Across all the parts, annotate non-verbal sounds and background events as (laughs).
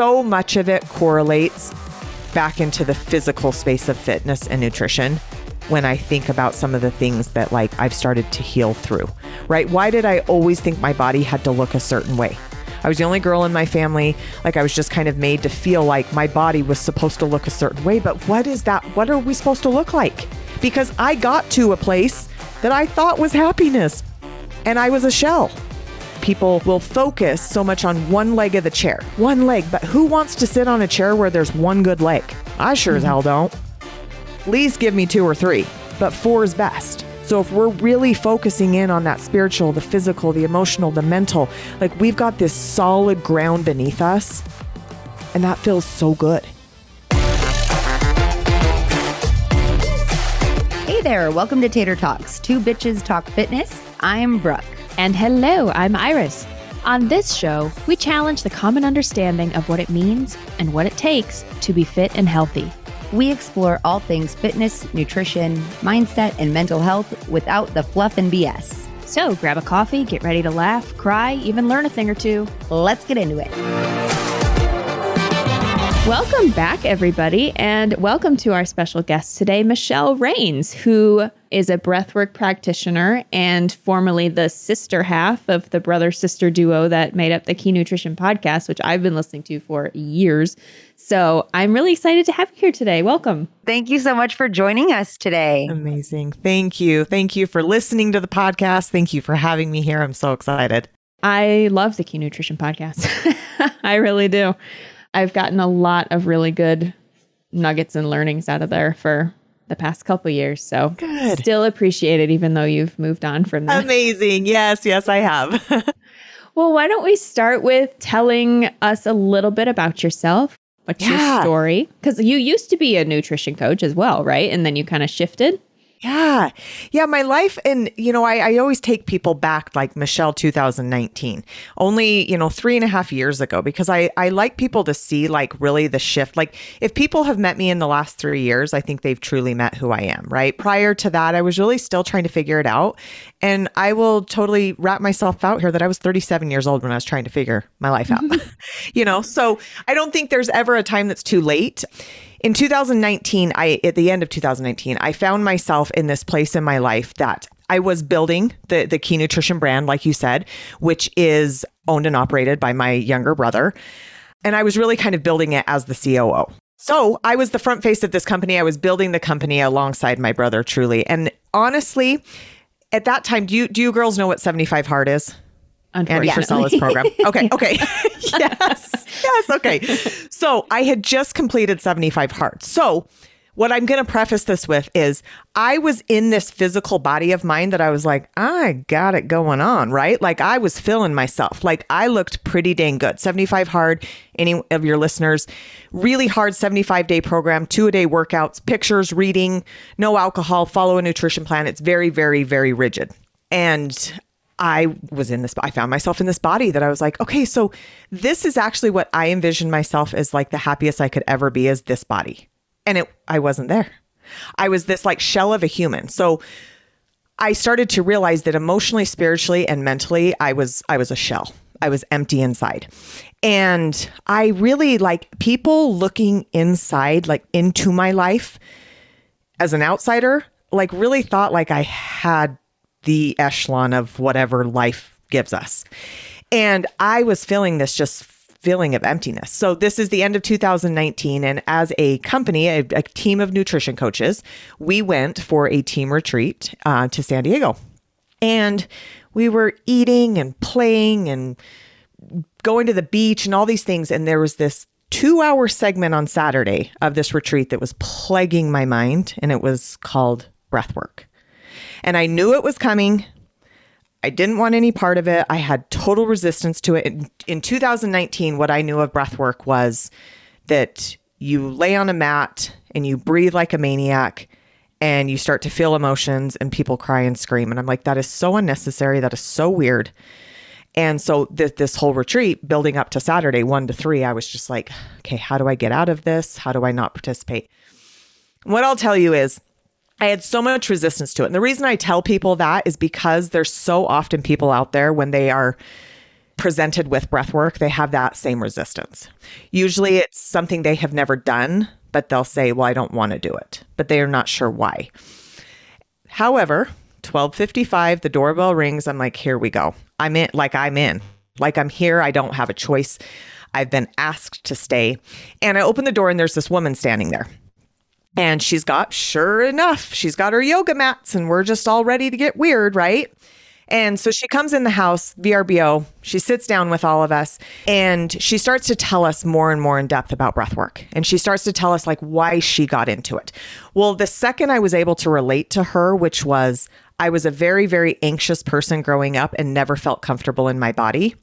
so much of it correlates back into the physical space of fitness and nutrition when I think about some of the things that like I've started to heal through, right? Why did I always think my body had to look a certain way? I was the only girl in my family. Like I was just kind of made to feel like my body was supposed to look a certain way. But what is that? What are we supposed to look like? Because I got to a place that I thought was happiness and I was a shell. People will focus so much on one leg of the chair, one leg, but who wants to sit on a chair where there's one good leg? I sure as hell don't. Please give me two or three, but four is best. So if we're really focusing in on that spiritual, the physical, the emotional, the mental, like we've got this solid ground beneath us, and that feels so good. Hey there, welcome to Tater Talks. Two bitches talk fitness. I'm Brooke. And hello, I'm Iris. On this show, we challenge the common understanding of what it means and what it takes to be fit and healthy. We explore all things fitness, nutrition, mindset, and mental health without the fluff and BS. So grab a coffee, get ready to laugh, cry, even learn a thing or two. Let's get into it. Welcome back, everybody, and welcome to our special guest today, Michelle Raines, who is a breathwork practitioner and formerly the sister half of the brother sister duo that made up the Key Nutrition podcast, which I've been listening to for years. So I'm really excited to have you here today. Welcome. Thank you so much for joining us today. Amazing. Thank you. Thank you for listening to the podcast. Thank you for having me here. I'm so excited. I love the Key Nutrition podcast. (laughs) I really do. I've gotten a lot of really good nuggets and learnings out of there for the past couple years. So Good. still appreciate it, even though you've moved on from that. Amazing. Yes, yes, I have. (laughs) well, why don't we start with telling us a little bit about yourself? What's Yeah. your story? Because you used to be a nutrition coach as well, right? And then you kind of shifted. Yeah. Yeah. My life, and, you know, I, I always take people back like Michelle 2019, only, you know, three and a half years ago, because I, I like people to see like really the shift. Like if people have met me in the last three years, I think they've truly met who I am, right? Prior to that, I was really still trying to figure it out. And I will totally wrap myself out here that I was 37 years old when I was trying to figure my life out, (laughs) you know? So I don't think there's ever a time that's too late in 2019 i at the end of 2019 i found myself in this place in my life that i was building the the key nutrition brand like you said which is owned and operated by my younger brother. And i was really kind of building it as the coo so i was the front face of this company. I was building the company alongside my brother truly. And honestly at that time do you do you girls know what 75 hard is Andy Unfortunately. Frisella's program. (laughs) Okay, okay. (laughs) yes, yes, okay. So I had just completed 75 Hard. So what I'm going to preface this with is I was in this physical body of mine that I was like, I got it going on, right? Like I was feeling myself. Like I looked pretty dang good. 75 Hard, any of your listeners, really hard 75 day program, two a day workouts, pictures, reading, no alcohol, follow a nutrition plan. It's very, very, very rigid. And I was in this, I found myself in this body that I was like, okay, so this is actually what I envisioned myself as like the happiest I could ever be as this body. And it, I wasn't there. I was this like shell of a human. So I started to realize that emotionally, spiritually, and mentally, I was, I was a shell. I was empty inside. And I really like people looking inside, like into my life as an outsider, like really thought like I had the echelon of whatever life gives us. And I was feeling this just feeling of emptiness. So this is the end of 2019 and as a company, a, a team of nutrition coaches, we went for a team retreat uh, to San Diego. And we were eating and playing and going to the beach and all these things and there was this 2-hour segment on Saturday of this retreat that was plaguing my mind and it was called breathwork. And I knew it was coming. I didn't want any part of it. I had total resistance to it. In, in 2019, what I knew of breath work was that you lay on a mat and you breathe like a maniac and you start to feel emotions and people cry and scream. And I'm like, that is so unnecessary. That is so weird. And so th- this whole retreat building up to Saturday, one to three, I was just like, okay, how do I get out of this? How do I not participate? What I'll tell you is, I had so much resistance to it. And the reason I tell people that is because there's so often people out there when they are presented with breath work, they have that same resistance. Usually it's something they have never done, but they'll say, Well, I don't want to do it, but they are not sure why. However, 1255, the doorbell rings. I'm like, Here we go. I'm in, like, I'm in, like, I'm here. I don't have a choice. I've been asked to stay. And I open the door, and there's this woman standing there. And she's got, sure enough, she's got her yoga mats, and we're just all ready to get weird, right? And so she comes in the house, VRBO. She sits down with all of us and she starts to tell us more and more in depth about breath work. And she starts to tell us like why she got into it. Well, the second I was able to relate to her, which was I was a very, very anxious person growing up and never felt comfortable in my body,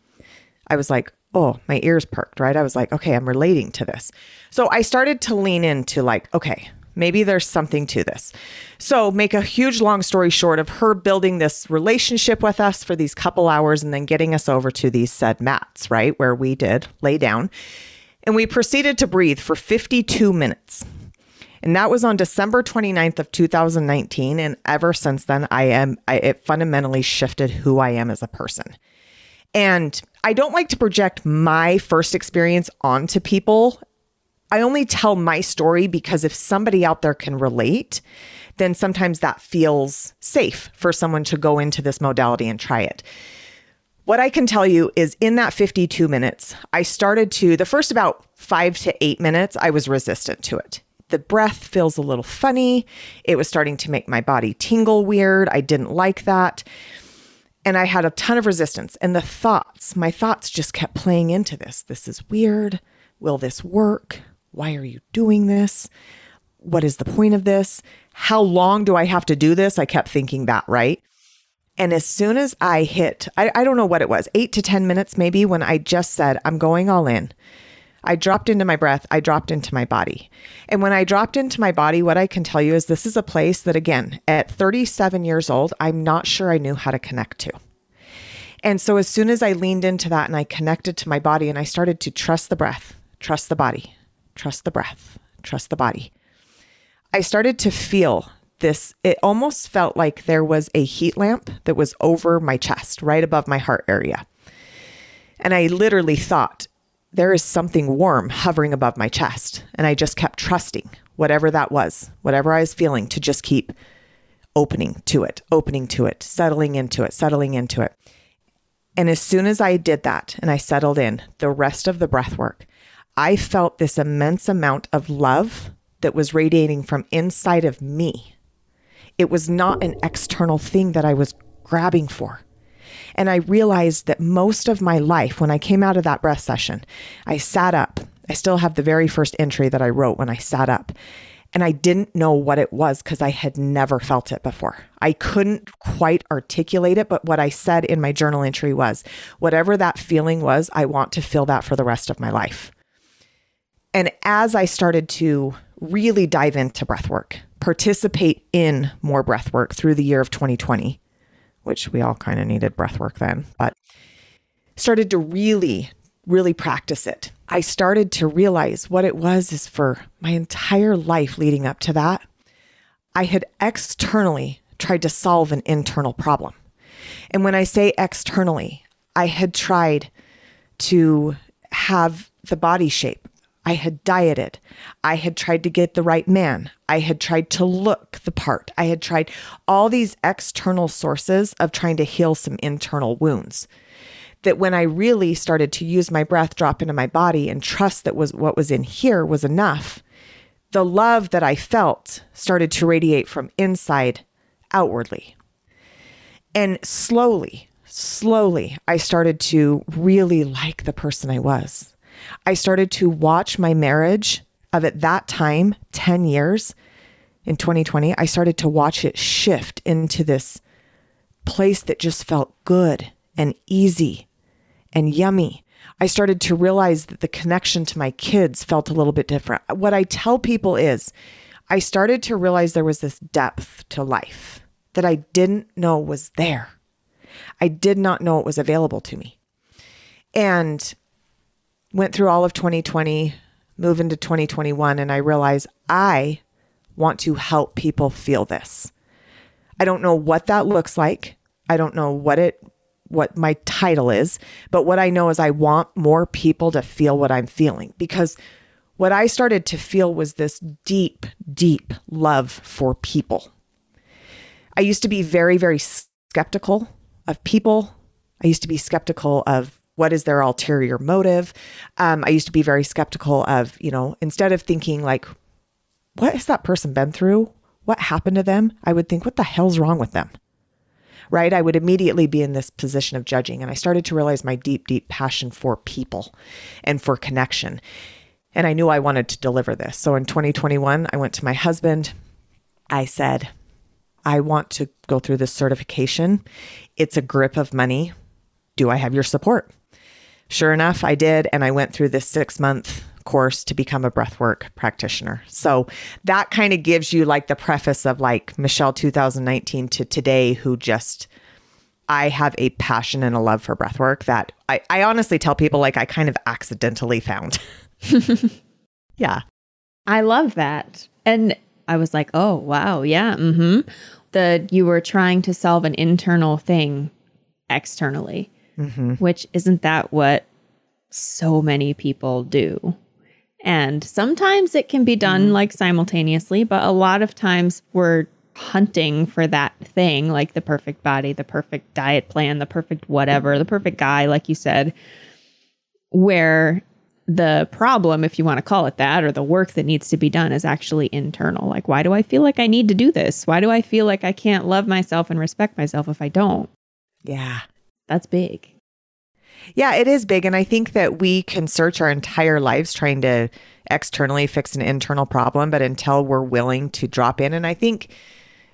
I was like, oh, my ears perked, right? I was like, okay, I'm relating to this. So I started to lean into like, okay, Maybe there's something to this. So, make a huge long story short of her building this relationship with us for these couple hours and then getting us over to these said mats, right? Where we did lay down. And we proceeded to breathe for 52 minutes. And that was on December 29th of 2019 and ever since then I am I, it fundamentally shifted who I am as a person. And I don't like to project my first experience onto people I only tell my story because if somebody out there can relate, then sometimes that feels safe for someone to go into this modality and try it. What I can tell you is in that 52 minutes, I started to, the first about five to eight minutes, I was resistant to it. The breath feels a little funny. It was starting to make my body tingle weird. I didn't like that. And I had a ton of resistance. And the thoughts, my thoughts just kept playing into this. This is weird. Will this work? Why are you doing this? What is the point of this? How long do I have to do this? I kept thinking that, right? And as soon as I hit, I, I don't know what it was, eight to 10 minutes maybe, when I just said, I'm going all in. I dropped into my breath. I dropped into my body. And when I dropped into my body, what I can tell you is this is a place that, again, at 37 years old, I'm not sure I knew how to connect to. And so as soon as I leaned into that and I connected to my body and I started to trust the breath, trust the body, trust the breath, trust the body. I started to feel this. It almost felt like there was a heat lamp that was over my chest, right above my heart area. And I literally thought, there is something warm hovering above my chest. And I just kept trusting whatever that was, whatever I was feeling, to just keep opening to it, opening to it, settling into it, settling into it. And as soon as I did that and I settled in, the rest of the breath work, I felt this immense amount of love that was radiating from inside of me. It was not an external thing that I was grabbing for. And I realized that most of my life, when I came out of that breath session, I sat up. I still have the very first entry that I wrote when I sat up. And I didn't know what it was because I had never felt it before. I couldn't quite articulate it, but what I said in my journal entry was whatever that feeling was, I want to feel that for the rest of my life. And as I started to really dive into breath work, participate in more breath work through the year of 2020, which we all kind of needed breath work then, but started to really, really practice it. I started to realize what it was is for my entire life leading up to that. I had externally tried to solve an internal problem. And when I say externally, I had tried to have the body shape I had dieted. I had tried to get the right man. I had tried to look the part. I had tried all these external sources of trying to heal some internal wounds. That when I really started to use my breath, drop into my body, and trust that was what was in here was enough, the love that I felt started to radiate from inside outwardly. And slowly, slowly, I started to really like the person I was. I started to watch my marriage of at that time, 10 years in 2020, I started to watch it shift into this place that just felt good and easy and yummy. I started to realize that the connection to my kids felt a little bit different. What I tell people is, I started to realize there was this depth to life that I didn't know was there. I did not know it was available to me. And went through all of 2020, move into 2021, and I realized I want to help people feel this. I don't know what that looks like. I don't know what it what my title is, but what I know is I want more people to feel what I'm feeling because what I started to feel was this deep, deep love for people. I used to be very, very skeptical of people. I used to be skeptical of what is their ulterior motive. Um, I used to be very skeptical of, you know, instead of thinking like, what has that person been through? What happened to them? I would think, what the hell's wrong with them? right? I would immediately be in this position of judging. And I started to realize my deep, deep passion for people and for connection. And I knew I wanted to deliver this. So in 2021, I went to my husband. I said, I want to go through this certification. It's a grip of money. Do I have your support? Sure enough, I did. And I went through this six month course to become a breathwork practitioner. So that kind of gives you like the preface of like Michelle 2019 to today, who just, I have a passion and a love for breathwork that I, I honestly tell people like I kind of accidentally found. (laughs) yeah. I love that. And I was like, oh, wow. Yeah. Mm-hmm. The, you were trying to solve an internal thing externally, mm-hmm. which isn't that what so many people do? And sometimes it can be done mm. like simultaneously, but a lot of times we're hunting for that thing, like the perfect body, the perfect diet plan, the perfect whatever, the perfect guy, like you said, where the problem, if you want to call it that, or the work that needs to be done is actually internal. Like, why do I feel like I need to do this? Why do I feel like I can't love myself and respect myself if I don't? Yeah. That's big. Yeah, it is big. And I think that we can search our entire lives trying to externally fix an internal problem, but until we're willing to drop in. And I think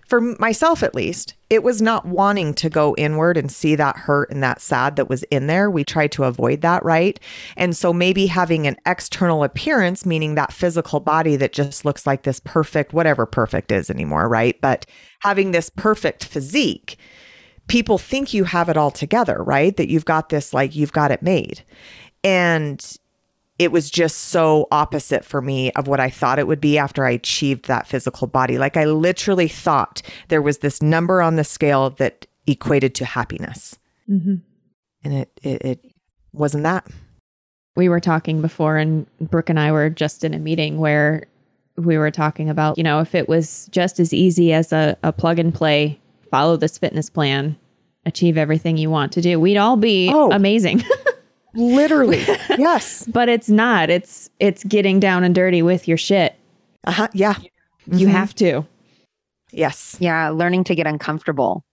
for myself at least, it was not wanting to go inward and see that hurt and that sad that was in there. We tried to avoid that, right? And so maybe having an external appearance, meaning that physical body that just looks like this perfect, whatever perfect is anymore, right? But having this perfect physique people think you have it all together, right? That you've got this, like, you've got it made. And it was just so opposite for me of what I thought it would be after I achieved that physical body. Like, I literally thought there was this number on the scale that equated to happiness. Mm-hmm. And it, it, it wasn't that. We were talking before, and Brooke and I were just in a meeting where we were talking about, you know, if it was just as easy as a, a plug and play follow this fitness plan, achieve everything you want to do, we'd all be oh, amazing. (laughs) literally. Yes. But it's not. It's it's getting down and dirty with your shit. Uh-huh. Yeah. You mm-hmm. have to. Yes. Yeah, learning to get uncomfortable.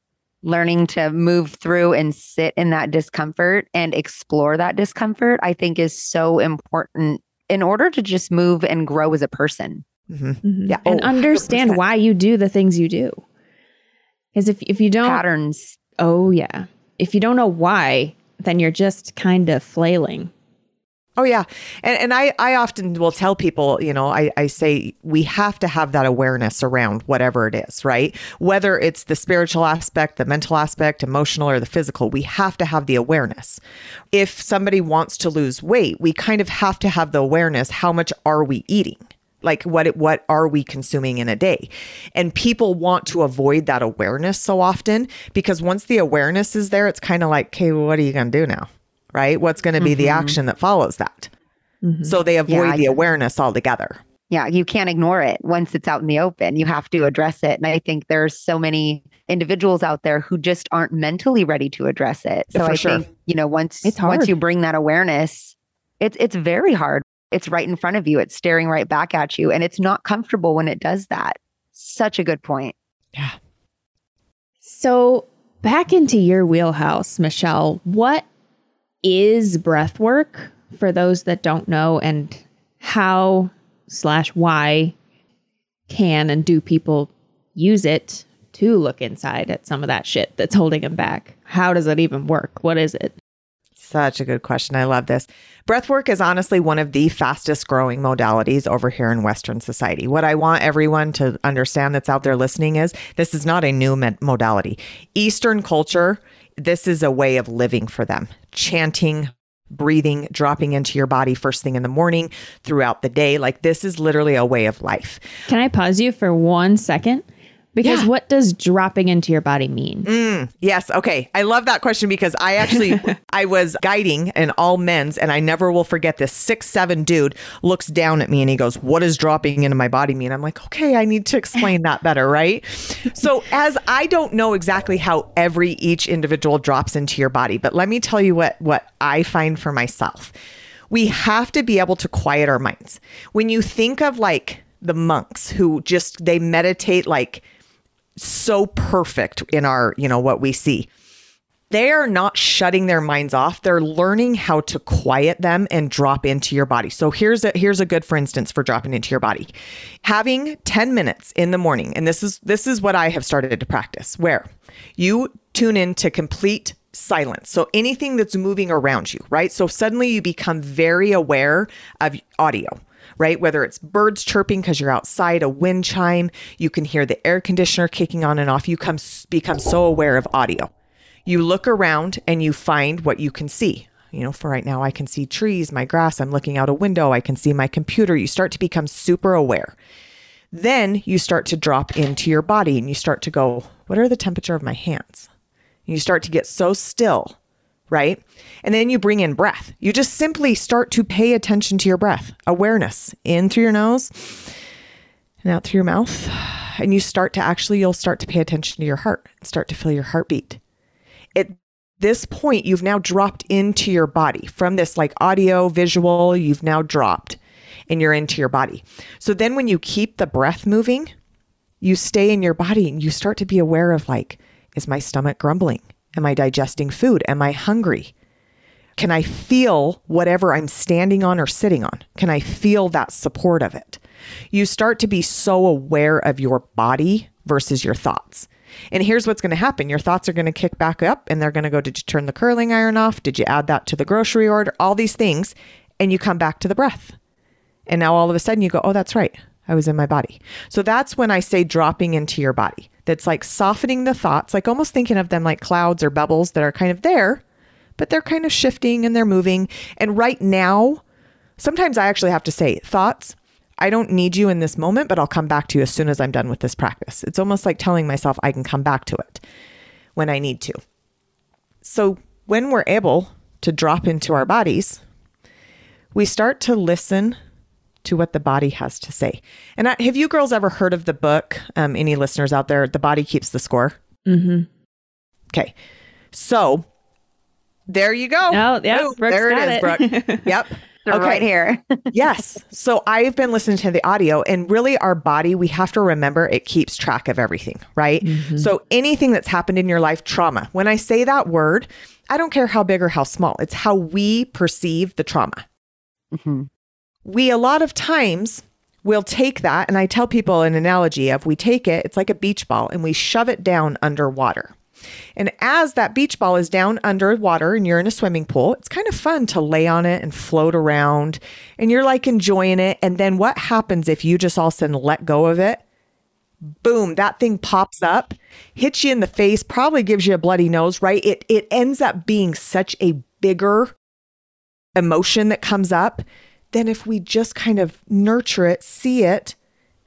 Learning to move through and sit in that discomfort and explore that discomfort, I think is so important in order to just move and grow as a person. Mm-hmm. Mm-hmm. Yeah. And oh, understand 100%. why you do the things you do. Because if if you don't patterns, oh yeah, if you don't know why, then you're just kind of flailing. Oh yeah. And and I, I often will tell people, you know, I, I say we have to have that awareness around whatever it is, right? Whether it's the spiritual aspect, the mental aspect, emotional, or the physical, we have to have the awareness. If somebody wants to lose weight, we kind of have to have the awareness, how much are we eating? Like what what are we consuming in a day? And people want to avoid that awareness so often because once the awareness is there it's kind of like okay well, what are you going to do now? Right? What's going to be mm-hmm. the action that follows that? Mm-hmm. so they avoid yeah, the awareness altogether. Yeah you can't ignore it once it's out in the open. You have to address it. And i think there's so many individuals out there who just aren't mentally ready to address it. So For i sure. think you know once once you bring that awareness it's it's very hard it's right in front of you. It's staring right back at you. And it's not comfortable when it does that. Such a good point. Yeah. So, back into your wheelhouse, Michelle, what is breath work for those that don't know and how slash why can and do people use it to look inside at some of that shit that's holding them back? How does it even work? What is it? Such a good question. I love this. Breathwork is honestly one of the fastest growing modalities over here in Western society. What I want everyone to understand that's out there listening is this is not a new modality. Eastern culture, this is a way of living for them. Chanting, breathing, dropping into your body first thing in the morning, throughout the day. Like this is literally a way of life. Can I pause you for one second? Because yeah. what does dropping into your body mean? Mm, yes. Okay. I love that question because I actually (laughs) I was guiding in all men's and I never will forget this six seven dude looks down at me and he goes, "What does dropping into my body mean?" I'm like, "Okay, I need to explain that better, right?" so as I don't know exactly how every each individual drops into your body, but let me tell you what what I find for myself. We have to be able to quiet our minds. When you think of like the monks who just they meditate like so perfect in our, you know, what we see. They are not shutting their minds off. They're learning how to quiet them and drop into your body. So here's a here's a good for instance for dropping into your body. Having 10 minutes in the morning, and this is this is what I have started to practice, where you tune in to complete silence. So anything that's moving around you, right? So suddenly you become very aware of audio right? Whether it's birds chirping because you're outside, a wind chime, you can hear the air conditioner kicking on and off. You come, become so aware of audio. You look around and you find what you can see. You know, for right now, I can see trees, my grass. I'm looking out a window. I can see my computer. You start to become super aware. Then you start to drop into your body and you start to go, What are the temperature of my hands? And you start to get so still right? And then you bring in breath. You just simply start to pay attention to your breath, awareness in through your nose and out through your mouth. And you start to actually, you'll start to pay attention to your heart, and start to feel your heartbeat. At this point, you've now dropped into your body from this like audio, visual, you've now dropped and you're into your body. So then when you keep the breath moving, you stay in your body and you start to be aware of like, is my stomach grumbling? Am I digesting food? Am I hungry? Can I feel whatever I'm standing on or sitting on? Can I feel that support of it? You start to be so aware of your body versus your thoughts. And here's what's going to happen your thoughts are going to kick back up and they're going to go, Did you turn the curling iron off? Did you add that to the grocery order? All these things. And you come back to the breath. And now all of a sudden you go, Oh, that's right. I was in my body. So that's when I say dropping into your body that's like softening the thoughts, like almost thinking of them like clouds or bubbles that are kind of there, but they're kind of shifting and they're moving. And right now, sometimes I actually have to say, thoughts, I don't need you in this moment, but I'll come back to you as soon as I'm done with this practice. It's almost like telling myself I can come back to it when I need to. So when we're able to drop into our bodies, we start to listen to what the body has to say. And I, have you girls ever heard of the book? Um, any listeners out there? The body keeps the score. Mm-hmm. Okay, so there you go. Oh, yeah, there it is, it. Brooke. (laughs) yep. okay. right here. (laughs) yes. So I've been listening to the audio, and really, our body, we have to remember it keeps track of everything, right? Mm-hmm. So anything that's happened in your life, trauma, when I say that word, I don't care how big or how small, it's how we perceive the trauma. Mm-hmm we a lot of times will take that, and I tell people an analogy of we take it, it's like a beach ball, and we shove it down underwater. And as that beach ball is down underwater and you're in a swimming pool, it's kind of fun to lay on it and float around and you're like enjoying it. And then what happens if you just all of a sudden let go of it? Boom, that thing pops up, hits you in the face, probably gives you a bloody nose, right? It it ends up being such a bigger emotion that comes up than if we just kind of nurture it, see it,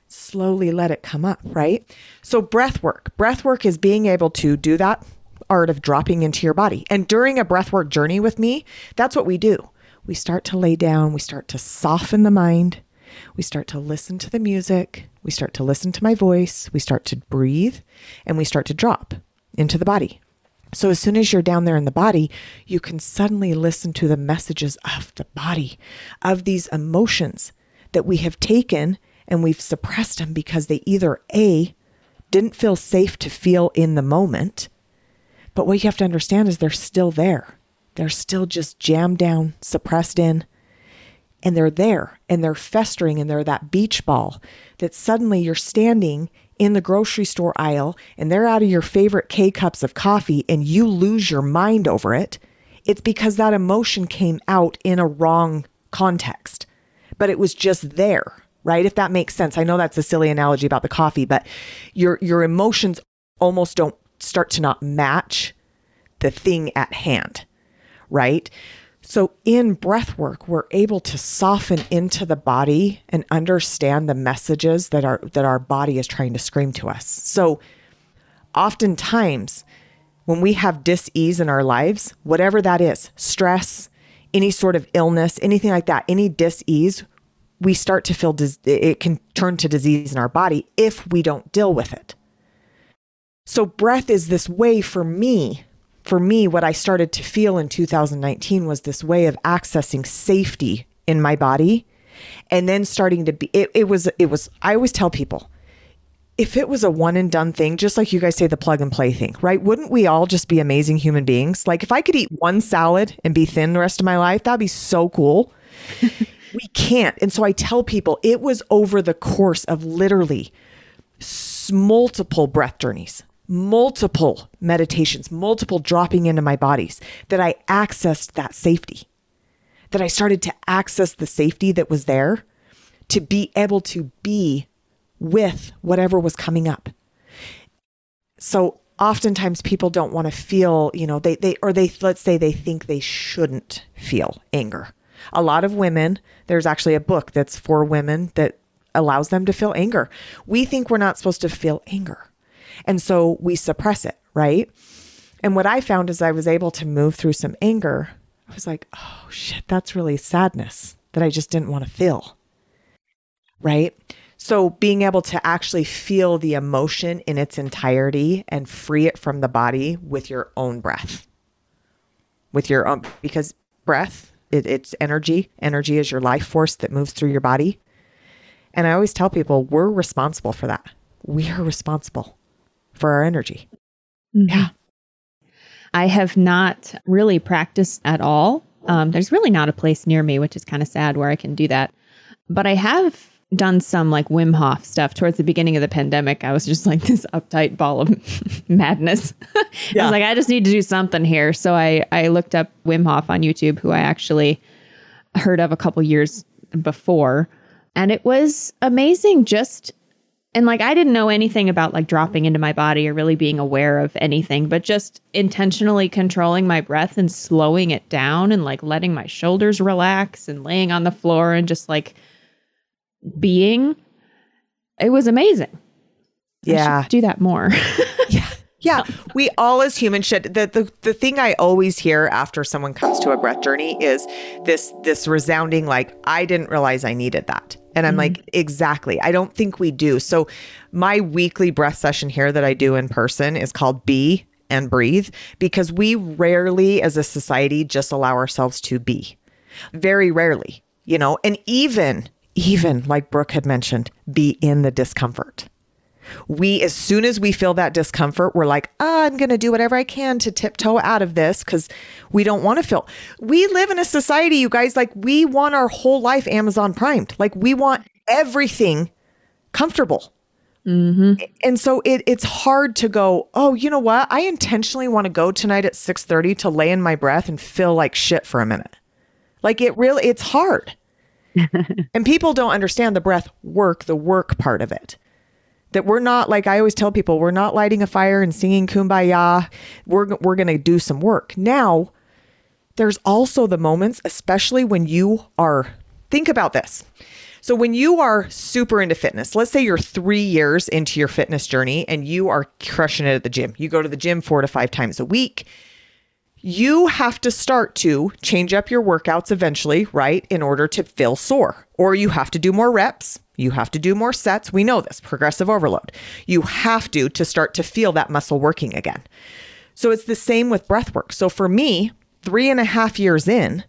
slowly let it come up, right? So breath work. Breath work is being able to do that art of dropping into your body. And during a breath work journey with me, that's what we do. We start to lay down, we start to soften the mind, we start to listen to the music, we start to listen to my voice, we start to breathe, and we start to drop into the body. So, as soon as you're down there in the body, you can suddenly listen to the messages of the body, of these emotions that we have taken and we've suppressed them because they either A, didn't feel safe to feel in the moment, but what you have to understand is they're still there. They're still just jammed down, suppressed in, and they're there and they're festering and they're that beach ball that suddenly you're standing in the grocery store aisle and they're out of your favorite K cups of coffee and you lose your mind over it, it's because that emotion came out in a wrong context, but it was just there, right? If that makes sense. I know that's a silly analogy about the coffee, but your your emotions almost don't start to not match the thing at hand, right? So in breath work, we're able to soften into the body and understand the messages that our that our body is trying to scream to us. So oftentimes when we have dis-ease in our lives, whatever that is, stress, any sort of illness, anything like that, any dis-ease, we start to feel dis- it can turn to disease in our body if we don't deal with it. So breath is this way for me for me, what I started to feel in 2019 was this way of accessing safety in my body and then starting to be it, it was it was I always tell people if it was a one and done thing, just like you guys say the plug and play thing, right? Wouldn't we all just be amazing human beings? Like if I could eat one salad and be thin the rest of my life, that'd be so cool. (laughs) we can't. And so I tell people it was over the course of literally multiple breath journeys, multiple meditations, multiple dropping into my bodies that I accessed that safety, that I started to access the safety that was there to be able to be with whatever was coming up. So oftentimes people don't want to feel, you know, they, they, or they, let's say they think they shouldn't feel anger. A lot of women, there's actually a book that's for women that allows them to feel anger. We think we're not supposed to feel anger. And so we suppress it, right? And what I found is I was able to move through some anger. I was like, oh shit, that's really sadness that I just didn't want to feel. Right. So being able to actually feel the emotion in its entirety and free it from the body with your own breath. With your own, because breath, it, it's energy. Energy is your life force that moves through your body. And I always tell people we're responsible for that. We are responsible for our energy. Mm-hmm. Yeah. I have not really practiced at all. Um, there's really not a place near me, which is kind of sad where I can do that. But I have done some like Wim Hof stuff towards the beginning of the pandemic. I was just like (laughs) this uptight ball of (laughs) madness. yeah. (laughs) I was like, I just need to do something here. So I, I looked up Wim Hof on YouTube, who I actually heard of a couple years before. And it was amazing just and like I didn't know anything about like dropping into my body or really being aware of anything, but just intentionally controlling my breath and slowing it down and like letting my shoulders relax and laying on the floor and just like being. It was amazing. Yeah. do that more. (laughs) yeah. Yeah, we all as humans should. The, the the thing I always hear after someone comes to a breath journey is this this resounding like I didn't realize I needed that. And I'm mm-hmm. like, exactly. I don't think we do. So my weekly breath session here that I do in person is called Be and Breathe because we rarely as a society just allow ourselves to be. Very rarely, you know, and even even like Brooke had mentioned, be in the discomfort we as soon as we feel that discomfort we're like oh, i'm going to do whatever i can to tiptoe out of this because we don't want to feel we live in a society you guys like we want our whole life amazon primed. Like we want everything comfortable. Mm-hmm. and so it, it's hard to go oh you know what? I intentionally want to go tonight at 6.30 to lay in my breath and feel like shit for a minute. Like it really it's hard. (laughs) And people don't understand the breath work the work part of it that we're not like I always tell people we're not lighting a fire and singing kumbaya. We're we're going to do some work. Now, there's also the moments especially when you are think about this. So when you are super into fitness, let's say you're 3 years into your fitness journey and you are crushing it at the gym. You go to the gym 4 to 5 times a week you have to start to change up your workouts eventually, right? In order to feel sore, or you have to do more reps. You have to do more sets. We know this progressive overload. You have to to start to feel that muscle working again. So it's the same with breath work. So for me, three and a half years in,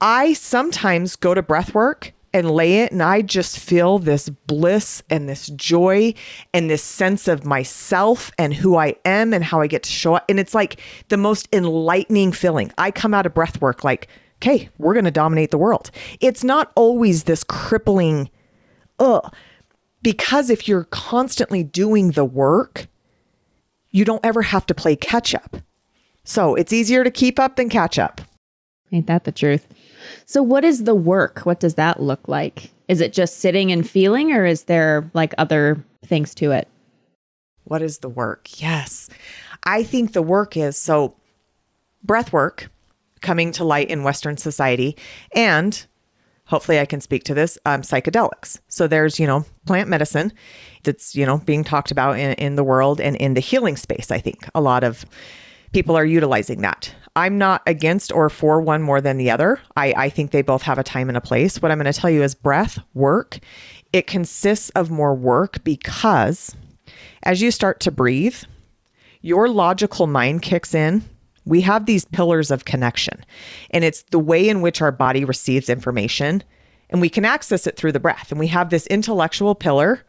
I sometimes go to breath work and lay it and I just feel this bliss and this joy and this sense of myself and who I am and how I get to show up and it's like the most enlightening feeling. I come out of breath work like, "Okay, we're going to dominate the world." It's not always this crippling ugh because if you're constantly doing the work, you don't ever have to play catch up. So, it's easier to keep up than catch up. Ain't that the truth? So, what is the work? What does that look like? Is it just sitting and feeling, or is there like other things to it? What is the work? Yes. I think the work is so breath work. coming to light in Western society. And hopefully I can speak to this um, psychedelics. So there's, you know, plant medicine that's, you know, being talked about in, in the world and in the healing space. I think a lot of people are utilizing that. I'm not against or for one more than the other. I, I think they both have a time and a place. What I'm going to tell you is breath work. It consists of more work because as you start to breathe, your logical mind kicks in. We have these pillars of connection, and it's the way in which our body receives information, and we can access it through the breath. And we have this intellectual pillar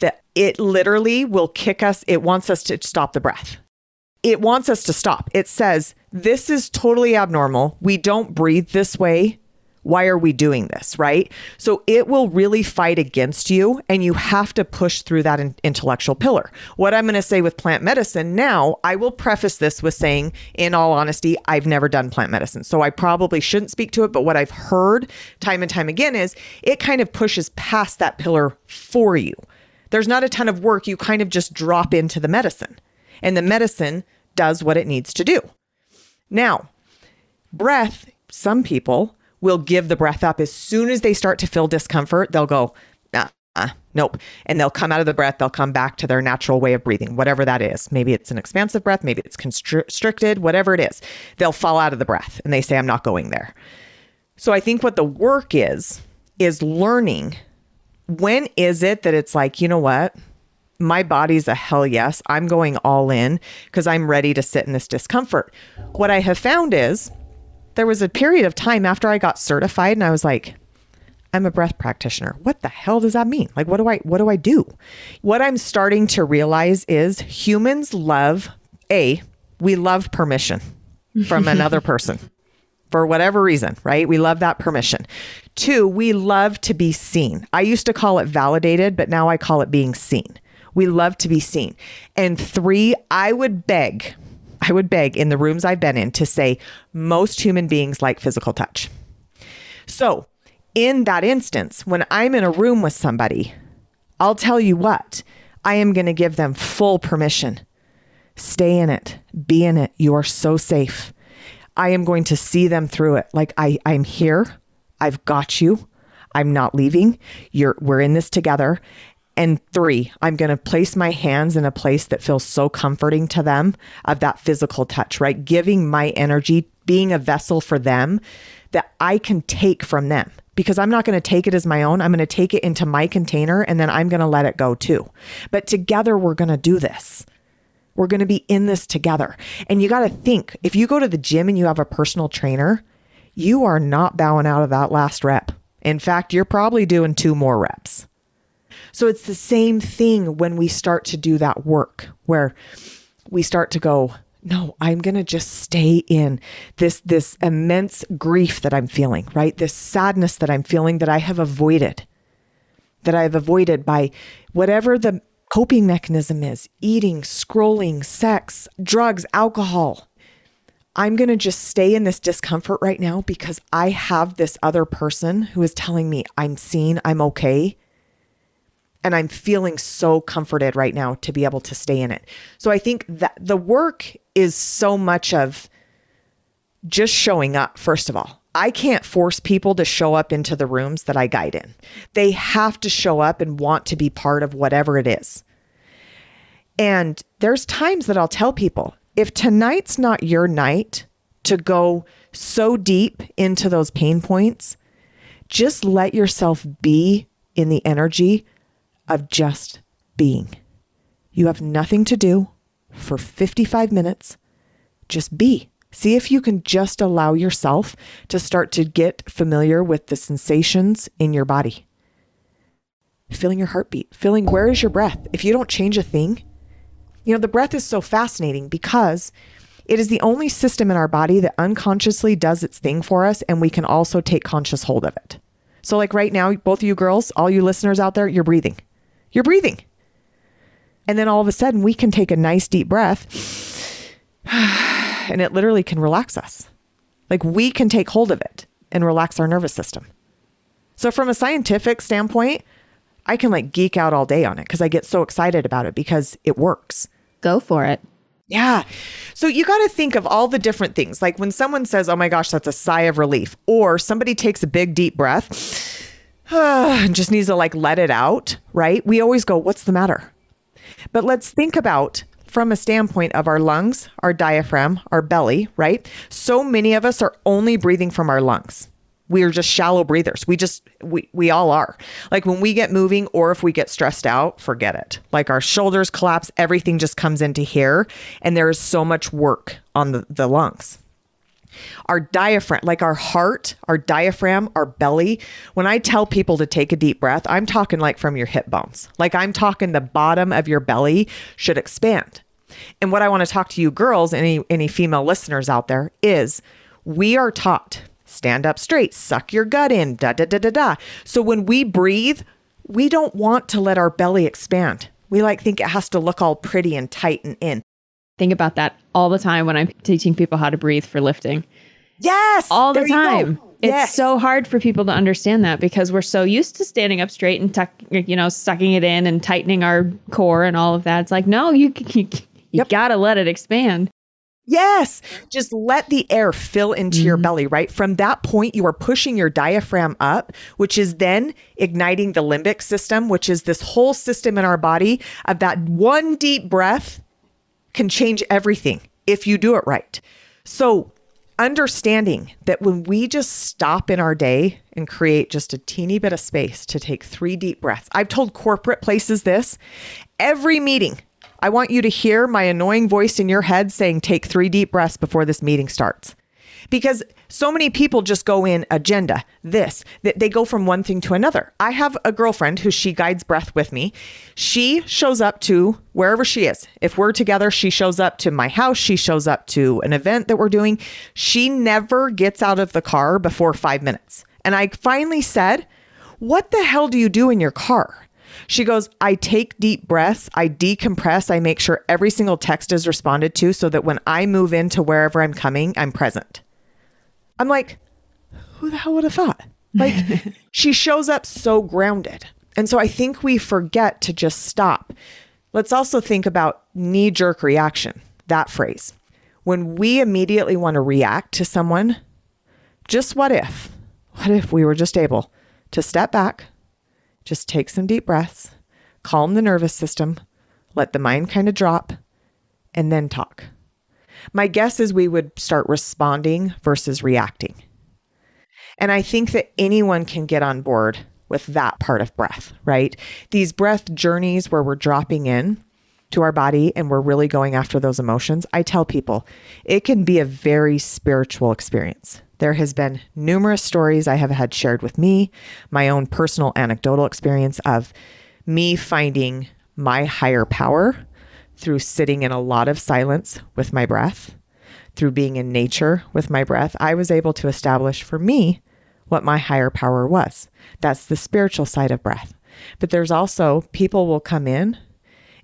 that it literally will kick us, it wants us to stop the breath it wants us to stop. It says, This is totally abnormal. We don't breathe this way. Why are we doing this? Right. So it will really fight against you, and you have to push through that in- intellectual pillar. What I'm going to say with plant medicine now, I will preface this with saying, in all honesty, I've never done plant medicine. So I probably shouldn't speak to it. But what I've heard time and time again is it kind of pushes past that pillar for you. There's not a ton of work. You kind of just drop into the medicine. And the medicine does what it needs to do. Now, breath, some people will give the breath up as soon as they start to feel discomfort, they'll go, uh, nope. And they'll come out of the breath, they'll come back to their natural way of breathing, whatever that is. Maybe it's an expansive breath, maybe it's constricted, whatever it is. They'll fall out of the breath and they say, I'm not going there. So I think what the work is, is learning when is it that it's like, you know what? My body's a hell yes. I'm going all in because I'm ready to sit in this discomfort. What I have found is there was a period of time after I got certified and I was like, I'm a breath practitioner. What the hell does that mean? Like what do I what do I do? What I'm starting to realize is humans love a we love permission from another (laughs) person for whatever reason, right? We love that permission. Two, we love to be seen. I used to call it validated, but now I call it being seen. We love to be seen. And three, I would beg, I would beg in the rooms I've been in to say most human beings like physical touch. So, in that instance, when I'm in a room with somebody, I'll tell you what, I am going to give them full permission. Stay in it, be in it. You are so safe. I am going to see them through it. Like I, I'm here. I've got you. I'm not leaving. You're we're in this together. And three, I'm going to place my hands in a place that feels so comforting to them of that physical touch, right? Giving my energy, being a vessel for them that I can take from them because I'm not going to take it as my own. I'm going to take it into my container and then I'm going to let it go too. But together, we're going to do this. We're going to be in this together. And you got to think if you go to the gym and you have a personal trainer, you are not bowing out of that last rep. In fact, you're probably doing two more reps so it's the same thing when we start to do that work where we start to go, no, I'm going to just stay in this this immense grief that I'm feeling, right? This sadness that I'm feeling that I have avoided. That I've avoided by whatever the coping mechanism is, eating, scrolling, sex, drugs, alcohol. I'm going to just stay in this discomfort right now because I have this other person who is telling me I'm seen, I'm okay, and I'm feeling so comforted right now to be able to stay in it. So I think that the work is so much of just showing up, first of all. I can't force people to show up into the rooms that I guide in. They have to show up and want to be part of whatever it is. And there's times that I'll tell people if tonight's not your night to go so deep into those pain points, just let yourself be in the energy of just being. You have nothing to do for 55 minutes. Just be. See if you can just allow yourself to start to get familiar with the sensations in your body. Feeling your heartbeat, feeling where is your breath. If you don't change a thing, you know, the breath is so fascinating because it is the only system in our body that unconsciously does its thing for us, and we can also take conscious hold of it. So, like right now, both of you girls, all you listeners out there, you're breathing. You're breathing. And then all of a sudden, we can take a nice deep breath (sighs) and it literally can relax us. Like we can take hold of it and relax our nervous system. So, from a scientific standpoint, I can like geek out all day on it because I get so excited about it because it works. Go for it. Yeah. So you got to think of all the different things. Like when someone says, oh my gosh, that's a sigh of relief, or somebody takes a big, deep breath (sighs) just needs to like let it out, right? We always go, what's the matter? But let's think about from a standpoint of our lungs, our diaphragm, our belly, right? So many of us are only breathing from our lungs we are just shallow breathers. We just we we all are. Like when we get moving or if we get stressed out, forget it. Like our shoulders collapse, everything just comes into here and there is so much work on the, the lungs. Our diaphragm, like our heart, our diaphragm, our belly. When I tell people to take a deep breath, I'm talking like from your hip bones. Like I'm talking the bottom of your belly should expand. And what I want to talk to you girls, any any female listeners out there is we are taught stand up straight, suck your gut in, da da da da da. So when we breathe, we don't want to let our belly expand. We like think it has to look all pretty and tight and in. Think about that all the time when I'm teaching people how to breathe for lifting. Yes. All the time. It's yes. so hard for people to understand that because we're so used to standing up straight and tuck, you know, sucking it in and tightening our core and all of that. It's like, no, you (laughs) you, you yep. got to let it expand. Yes. Just let the air fill into mm-hmm. your belly, right? From that point, you are pushing your diaphragm up, which is then igniting the limbic system, which is this whole system in our body of that one deep breath can change everything if you do it right. So, understanding that when we just stop in our day and create just a teeny bit of space to take three deep breaths, I've told corporate places this every meeting I want you to hear my annoying voice in your head saying, take three deep breaths before this meeting starts. Because so many people just go in agenda, this, that they go from one thing to another. I have a girlfriend who she guides breath with me. She shows up to wherever she is. If we're together, she shows up to my house, she shows up to an event that we're doing. She never gets out of the car before five minutes. And I finally said, What the hell do you do in your car? She goes, I take deep breaths, I decompress, I make sure every single text is responded to so that when I move into wherever I'm coming, I'm present. I'm like, who the hell would have thought? Like, (laughs) she shows up so grounded. And so I think we forget to just stop. Let's also think about knee jerk reaction, that phrase. When we immediately want to react to someone, just what if? What if we were just able to step back, just take some deep breaths, calm the nervous system, let the mind kind of drop, and then talk. My guess is we would start responding versus reacting. And I think that anyone can get on board with that part of breath, right? These breath journeys where we're dropping in to our body and we're really going after those emotions, I tell people it can be a very spiritual experience. There has been numerous stories I have had shared with me, my own personal anecdotal experience of me finding my higher power through sitting in a lot of silence with my breath, through being in nature with my breath. I was able to establish for me what my higher power was. That's the spiritual side of breath. But there's also people will come in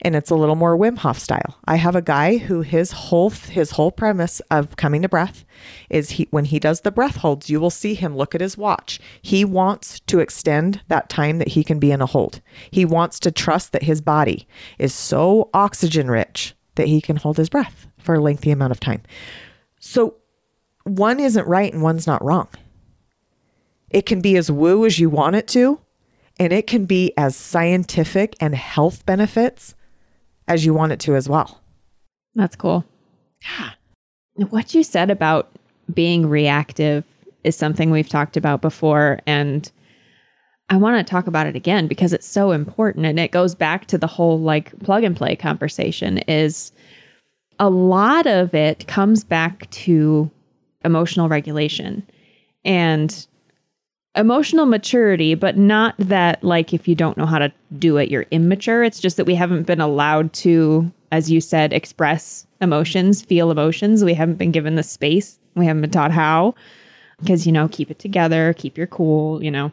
and it's a little more Wim Hof style. I have a guy who his whole his whole premise of coming to breath is he when he does the breath holds, you will see him look at his watch. He wants to extend that time that he can be in a hold. He wants to trust that his body is so oxygen rich that he can hold his breath for a lengthy amount of time. So one isn't right and one's not wrong. It can be as woo as you want it to, and it can be as scientific and health benefits as you want it to as well. That's cool. Yeah. What you said about being reactive is something we've talked about before. And I want to talk about it again because it's so important. And it goes back to the whole like plug and play conversation is a lot of it comes back to emotional regulation. And emotional maturity, but not that like if you don't know how to do it, you're immature. It's just that we haven't been allowed to, as you said, express emotions, feel emotions. We haven't been given the space. We haven't been taught how. Because, you know, keep it together, keep your cool, you know,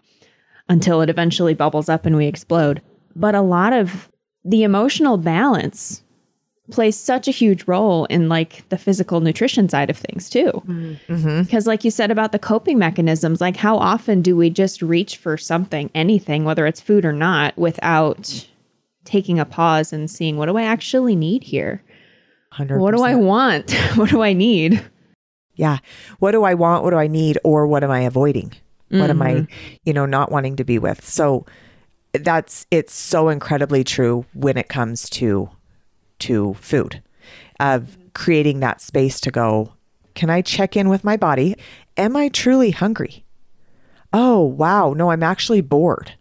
until it eventually bubbles up and we explode. But a lot of the emotional balance plays such a huge role in like the physical nutrition side of things too. Mm-hmm. Because, like you said about the coping mechanisms, like how often do we just reach for something, anything, whether it's food or not, without taking a pause and seeing what do I actually need here? 100%. What do I want? (laughs) what do I need? Yeah. What do I want? What do I need? Or what am I avoiding? Mm-hmm. What am I, mm-hmm. you know, not wanting to be with? So that's it's so incredibly true when it comes to to food of creating that space to go, can I check in with my body? Am I truly hungry? Oh, wow. No, I'm actually bored.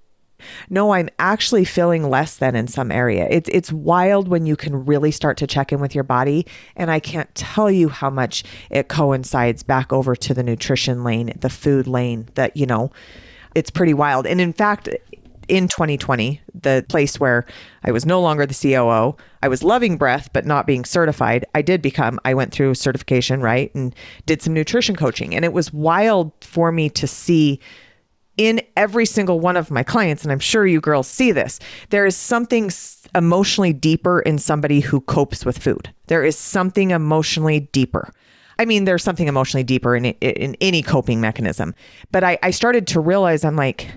No, I'm actually feeling less than in some area. It's it's wild when you can really start to check in with your body and I can't tell you how much it coincides back over to the nutrition lane, the food lane that, you know, it's pretty wild. And in fact, in 2020, the place where I was no longer the COO, I was loving breath, but not being certified. I did become, I went through certification, right? And did some nutrition coaching. And it was wild for me to see in every single one of my clients, and I'm sure you girls see this, there is something emotionally deeper in somebody who copes with food. There is something emotionally deeper. I mean, there's something emotionally deeper in, in any coping mechanism. But I, I started to realize I'm like,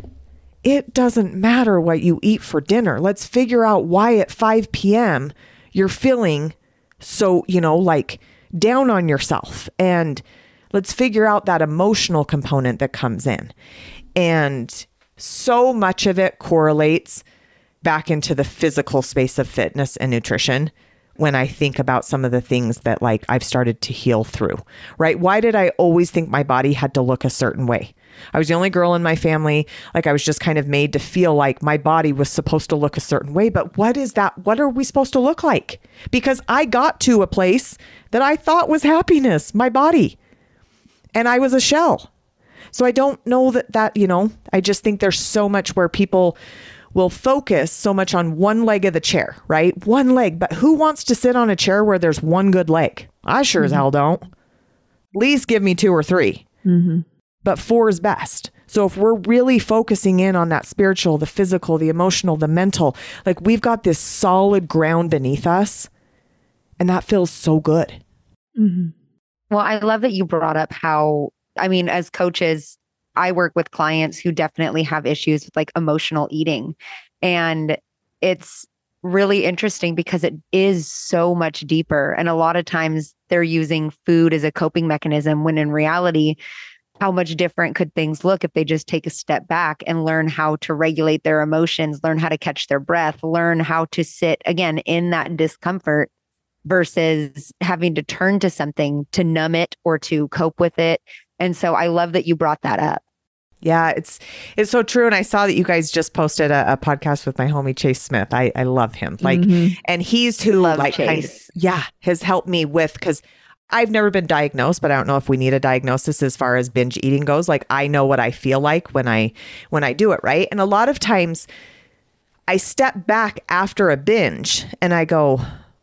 it doesn't matter what you eat for dinner. Let's figure out why at 5 p.m. you're feeling so, you know, like down on yourself. And let's figure out that emotional component that comes in. And so much of it correlates back into the physical space of fitness and nutrition when I think about some of the things that like I've started to heal through, right? Why did I always think my body had to look a certain way? I was the only girl in my family. Like I was just kind of made to feel like my body was supposed to look a certain way. But what is that? What are we supposed to look like? Because I got to a place that I thought was happiness, my body. And I was a shell. So I don't know that that, you know, I just think there's so much where people will focus so much on one leg of the chair, right? One leg. But who wants to sit on a chair where there's one good leg? I sure mm-hmm. as hell don't. Please give me two or 3 mm-hmm but four is best. So if we're really focusing in on that spiritual, the physical, the emotional, the mental, like we've got this solid ground beneath us, and that feels so good. Mm-hmm. Well, I love that you brought up how, I mean, as coaches, I work with clients who definitely have issues with like emotional eating. And it's really interesting because it is so much deeper. And a lot of times they're using food as a coping mechanism when in reality, how much different could things look if they just take a step back and learn how to regulate their emotions, learn how to catch their breath, learn how to sit again in that discomfort versus having to turn to something to numb it or to cope with it. And so I love that you brought that up. Yeah, it's it's so true. And I saw that you guys just posted a, a podcast with my homie Chase Smith. I, I love him. Like mm-hmm. and he's who love like Chase. kind of yeah, has helped me with because I've never been diagnosed, but I don't know if we need a diagnosis as far as binge eating goes. Like I know what I feel like when I when I do it, right? And a lot of times I step back after a binge and I go,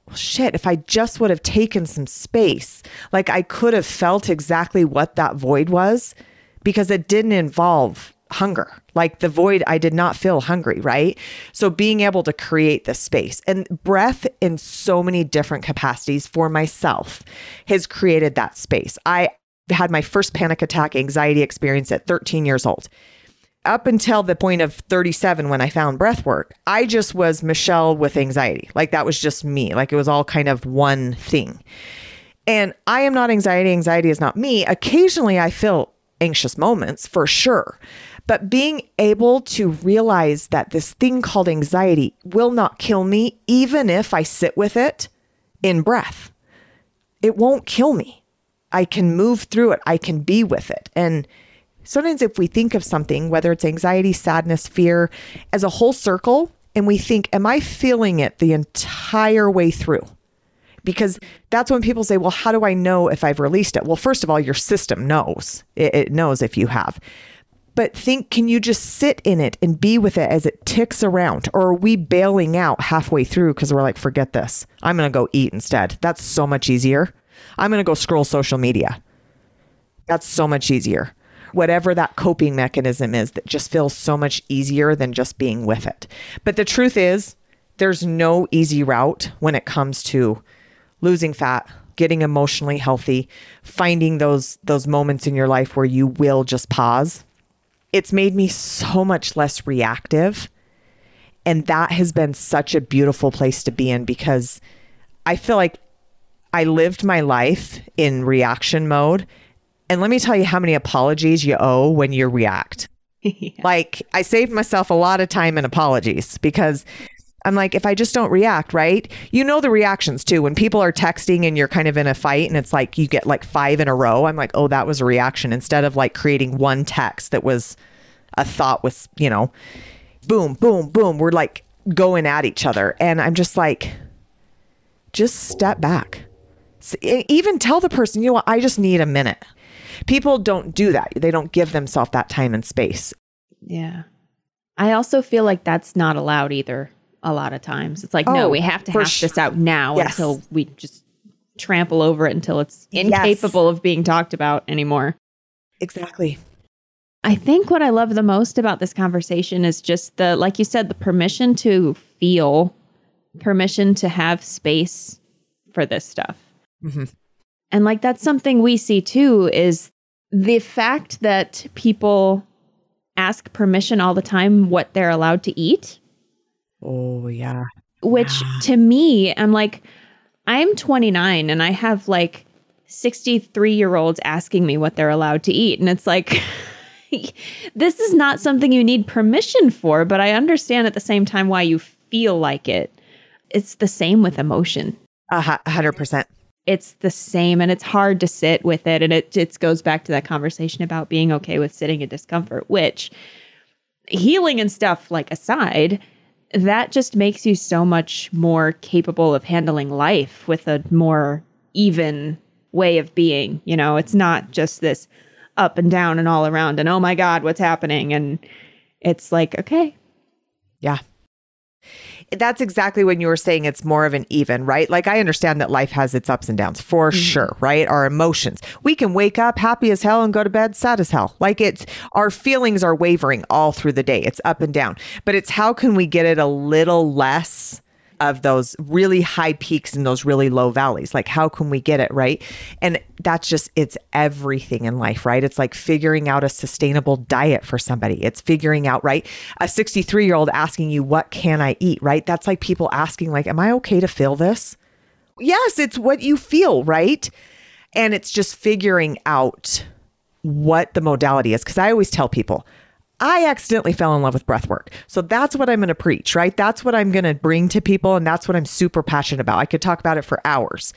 well, shit, if I just would have taken some space, like I could have felt exactly what that void was because it didn't involve hunger. Like the void, I did not feel hungry, right? So being able to create this space and breath in so many different capacities for myself has created that space. I had my first panic attack anxiety experience at 13 years old. Up until the point of 37 when I found breath work, I just was Michelle with anxiety. Like that was just me. Like it was all kind of one thing. And I am not anxiety. Anxiety is not me. Occasionally I feel anxious moments for sure. But being able to realize that this thing called anxiety will not kill me, even if I sit with it in breath, it won't kill me. I can move through it, I can be with it. And sometimes, if we think of something, whether it's anxiety, sadness, fear, as a whole circle, and we think, Am I feeling it the entire way through? because that's when people say, well, how do I know if I've released it? Well, first of all, your system knows, it, knows if you have. But think, can you just sit in it and be with it as it ticks around? Or are we bailing out halfway through because we're like, forget this. I'm going to go eat instead. That's so much easier. I'm going to go scroll social media. That's so much easier. Whatever that coping mechanism is that just feels so much easier than just being with it. But the truth is, there's no easy route when it comes to losing fat, getting emotionally healthy, finding those those moments in your life where you will just pause. It's made me so much less reactive. And that has been such a beautiful place to be in because I feel like I lived my life in reaction mode. And let me tell you how many apologies you owe when you react. (laughs) yeah. Like, I saved myself a lot of time in apologies because I'm like, if I just don't react, right? You know the reactions too. When people are texting and you're kind of in a fight and it's like you get like five in a row, I'm like, oh, that was a reaction instead of like creating one text that was a thought with, you know, boom, boom, boom. We're like going at each other. And I'm just like, just step back. Even tell the person, you know what, I just need a minute. People don't do that. They don't give themselves that time and space. Yeah. I also feel like that's not allowed either a lot of times. It's like, oh, no, we have to hash this out now yes. until we just trample over it until it's incapable yes. of being talked about anymore. Exactly. I think what I love the most about this conversation is just the, like you said, the permission to feel, permission to have space for this stuff. Mm-hmm. And like that's something we see too is the fact that people ask permission all the time what they're allowed to eat Oh, yeah. Which yeah. to me, I'm like, I'm 29 and I have like 63 year olds asking me what they're allowed to eat. And it's like, (laughs) this is not something you need permission for, but I understand at the same time why you feel like it. It's the same with emotion. A hundred percent. It's the same, and it's hard to sit with it. And it it goes back to that conversation about being okay with sitting in discomfort, which healing and stuff like aside, that just makes you so much more capable of handling life with a more even way of being. You know, it's not just this up and down and all around and oh my God, what's happening? And it's like, okay. Yeah that's exactly when you were saying it's more of an even, right? Like I understand that life has its ups and downs for mm-hmm. sure, right? Our emotions. We can wake up happy as hell and go to bed sad as hell. Like it's our feelings are wavering all through the day. It's up and down. But it's how can we get it a little less of those really high peaks and those really low valleys. Like, how can we get it right? And that's just, it's everything in life, right? It's like figuring out a sustainable diet for somebody. It's figuring out, right? A 63 year old asking you, what can I eat, right? That's like people asking, like, am I okay to feel this? Yes, it's what you feel, right? And it's just figuring out what the modality is. Cause I always tell people, I accidentally fell in love with breath work. So that's what I'm going to preach, right? That's what I'm going to bring to people. And that's what I'm super passionate about. I could talk about it for hours.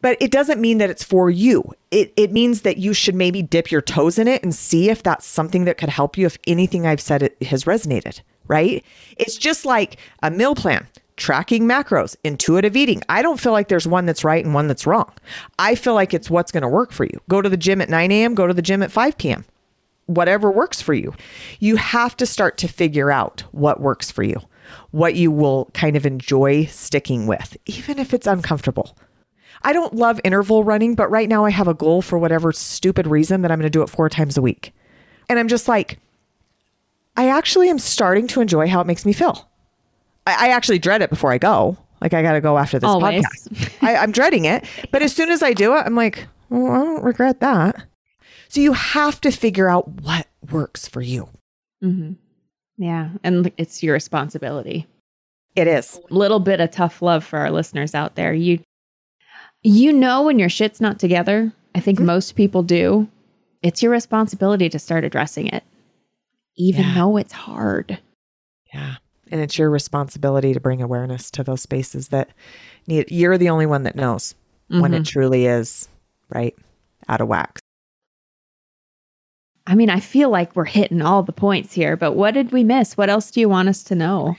But it doesn't mean that it's for you. It, it means that you should maybe dip your toes in it and see if that's something that could help you, if anything I've said it has resonated, right? It's just like a meal plan tracking macros, intuitive eating. I don't feel like there's one that's right and one that's wrong. I feel like it's what's going to work for you. Go to the gym at 9 a.m., go to the gym at 5 p.m whatever works for you. You have to start to figure out what works for you, what you will kind of enjoy sticking with, even if it's uncomfortable. I don't love interval running, but right now I have a goal for whatever stupid reason that I'm going to do it four times a week. And I'm just like, I actually am starting to enjoy how it makes me feel. I, I actually dread it before I go. Like I got to go after this Always. podcast. I, I'm dreading it, but as soon as I do it, I'm like, well, I don't regret that. So you have to figure out what works for you. Mm-hmm. Yeah. And it's your responsibility. It is. A little bit of tough love for our listeners out there. You you know when your shit's not together. I think mm-hmm. most people do. It's your responsibility to start addressing it. Even yeah. though it's hard. Yeah. And it's your responsibility to bring awareness to those spaces that need you're the only one that knows mm-hmm. when it mm-hmm. truly is right out of whack. I mean, I feel like we're hitting all the points here, but what did we miss? What else do you want us to know?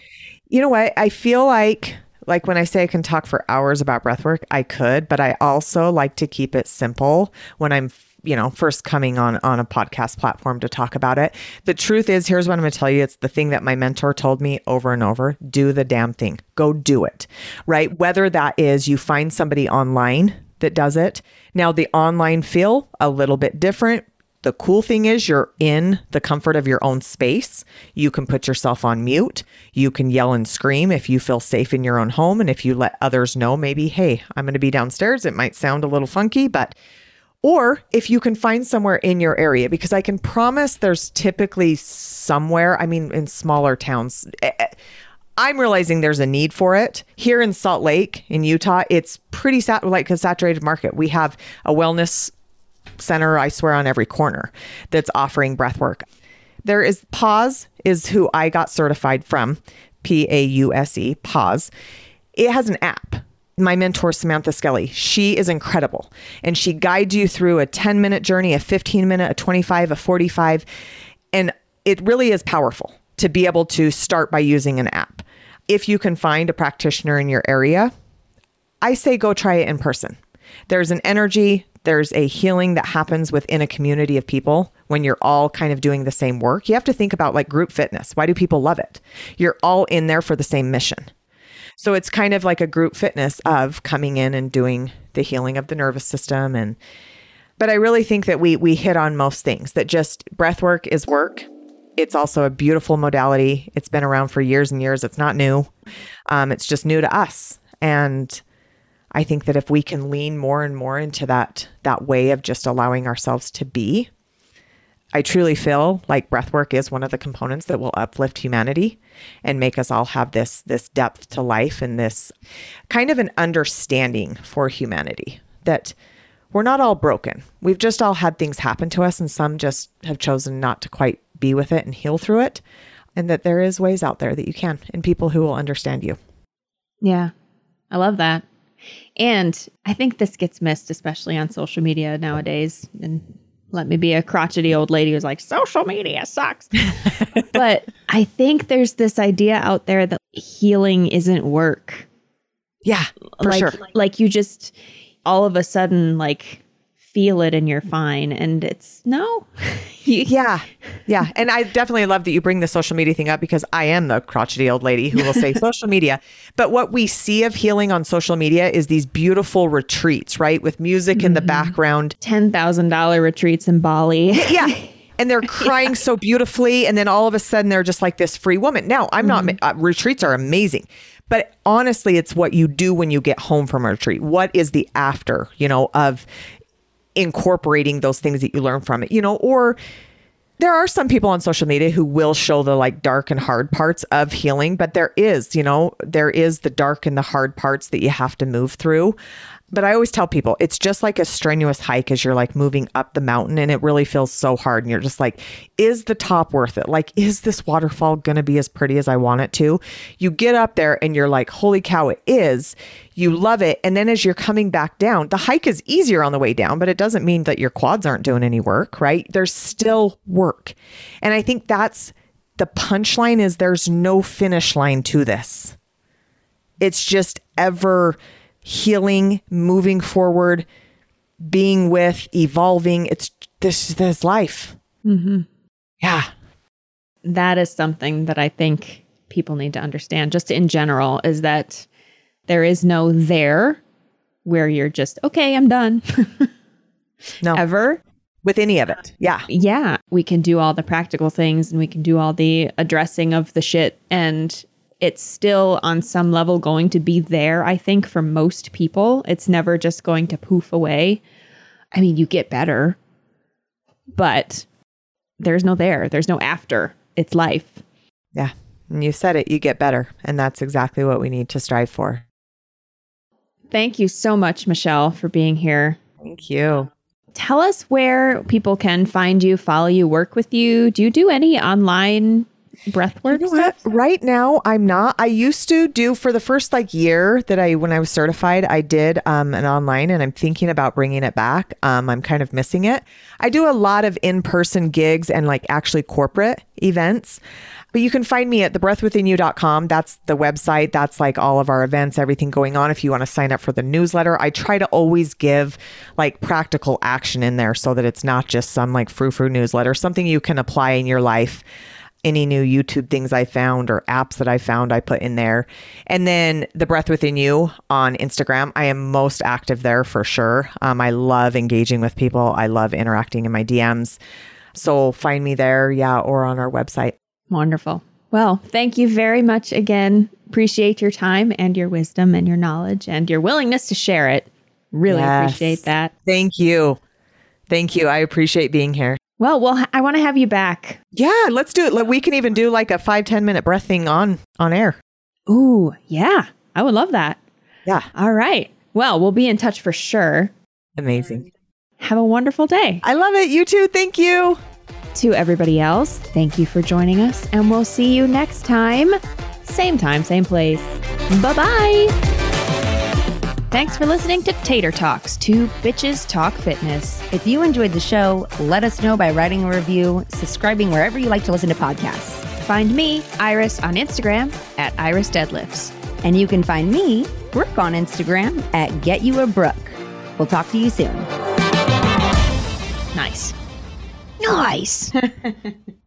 You know what? I feel like like when I say I can talk for hours about breath work, I could, but I also like to keep it simple when I'm you know first coming on on a podcast platform to talk about it the truth is here's what i'm going to tell you it's the thing that my mentor told me over and over do the damn thing go do it right whether that is you find somebody online that does it now the online feel a little bit different the cool thing is, you're in the comfort of your own space. You can put yourself on mute. You can yell and scream if you feel safe in your own home. And if you let others know, maybe, hey, I'm going to be downstairs. It might sound a little funky, but, or if you can find somewhere in your area, because I can promise there's typically somewhere, I mean, in smaller towns, eh, eh, I'm realizing there's a need for it here in Salt Lake in Utah. It's pretty sat- like a saturated market. We have a wellness center, I swear, on every corner that's offering breath work. There is Pause is who I got certified from, P A U S E, Pause. It has an app. My mentor, Samantha Skelly, she is incredible. And she guides you through a 10 minute journey, a 15 minute, a 25, a 45. And it really is powerful to be able to start by using an app. If you can find a practitioner in your area, I say go try it in person. There's an energy, there's a healing that happens within a community of people when you're all kind of doing the same work. You have to think about like group fitness. Why do people love it? You're all in there for the same mission. So it's kind of like a group fitness of coming in and doing the healing of the nervous system and but I really think that we we hit on most things that just breath work is work. It's also a beautiful modality. It's been around for years and years. It's not new. Um, it's just new to us. And I think that if we can lean more and more into that that way of just allowing ourselves to be, I truly feel like breathwork is one of the components that will uplift humanity and make us all have this this depth to life and this kind of an understanding for humanity that we're not all broken. We've just all had things happen to us and some just have chosen not to quite be with it and heal through it and that there is ways out there that you can and people who will understand you. Yeah. I love that. And I think this gets missed, especially on social media nowadays. And let me be a crotchety old lady who's like, social media sucks. (laughs) but I think there's this idea out there that healing isn't work. Yeah, for like, sure. Like you just all of a sudden like feel it and you're fine. And it's no. (laughs) yeah. Yeah. And I definitely love that you bring the social media thing up because I am the crotchety old lady who will say (laughs) social media. But what we see of healing on social media is these beautiful retreats, right? With music mm-hmm. in the mm-hmm. background. $10,000 retreats in Bali. yeah. (laughs) And they're crying yeah. so beautifully. And then all of a sudden they're just like this free woman. Now, I'm mm-hmm. not, uh, retreats are amazing. But honestly, it's what you do when you get home from a retreat. What is the after, you know, of incorporating those things that you learn from it, you know, or there are some people on social media who will show the like dark and hard parts of healing, but there is, you know, there is the dark and the hard parts that you have to move through. But I always tell people it's just like a strenuous hike as you're like moving up the mountain and it really feels so hard. And you're just like, is the top worth it? Like, is this waterfall going to be as pretty as I want it to? You get up there and you're like, holy cow, it is. You love it. And then as you're coming back down, the hike is easier on the way down, but it doesn't mean that your quads aren't doing any work, right? There's still work. And I think that's the punchline is there's no finish line to this. It's just ever healing, moving forward, being with, evolving. It's this this life. Mm-hmm. Yeah, that is something that I think people need to understand. Just in general, is that there is no there where you're just okay. I'm done. (laughs) no, ever with any of it. Yeah. Yeah. We can do all the practical things and we can do all the addressing of the shit and it's still on some level going to be there, I think, for most people. It's never just going to poof away. I mean, you get better, but there's no there, there's no after. It's life. Yeah. And you said it, you get better. And that's exactly what we need to strive for. Thank you so much, Michelle, for being here. Thank you. Tell us where people can find you, follow you, work with you. Do you do any online breath work you know? Right now, I'm not. I used to do for the first like year that I when I was certified, I did um, an online, and I'm thinking about bringing it back. Um, I'm kind of missing it. I do a lot of in person gigs and like actually corporate events. But you can find me at thebreathwithinyou.com. That's the website. That's like all of our events, everything going on. If you want to sign up for the newsletter, I try to always give like practical action in there so that it's not just some like frou frou newsletter, something you can apply in your life any new YouTube things I found or apps that I found, I put in there. And then the Breath Within You on Instagram, I am most active there for sure. Um, I love engaging with people, I love interacting in my DMs. So find me there, yeah, or on our website. Wonderful. Well, thank you very much again. Appreciate your time and your wisdom and your knowledge and your willingness to share it. Really yes. appreciate that. Thank you. Thank you. I appreciate being here. Well, well, I want to have you back. Yeah, let's do it. We can even do like a five ten minute breath thing on on air. Ooh, yeah. I would love that. Yeah. All right. Well, we'll be in touch for sure. Amazing. Have a wonderful day. I love it. You too. Thank you. To everybody else, thank you for joining us, and we'll see you next time. Same time, same place. Bye bye. Thanks for listening to Tater Talks, two bitches talk fitness. If you enjoyed the show, let us know by writing a review, subscribing wherever you like to listen to podcasts. Find me, Iris, on Instagram at Iris Deadlifts. And you can find me, Brooke, on Instagram at Get You a Brooke. We'll talk to you soon. Nice. (laughs) Nice. (laughs)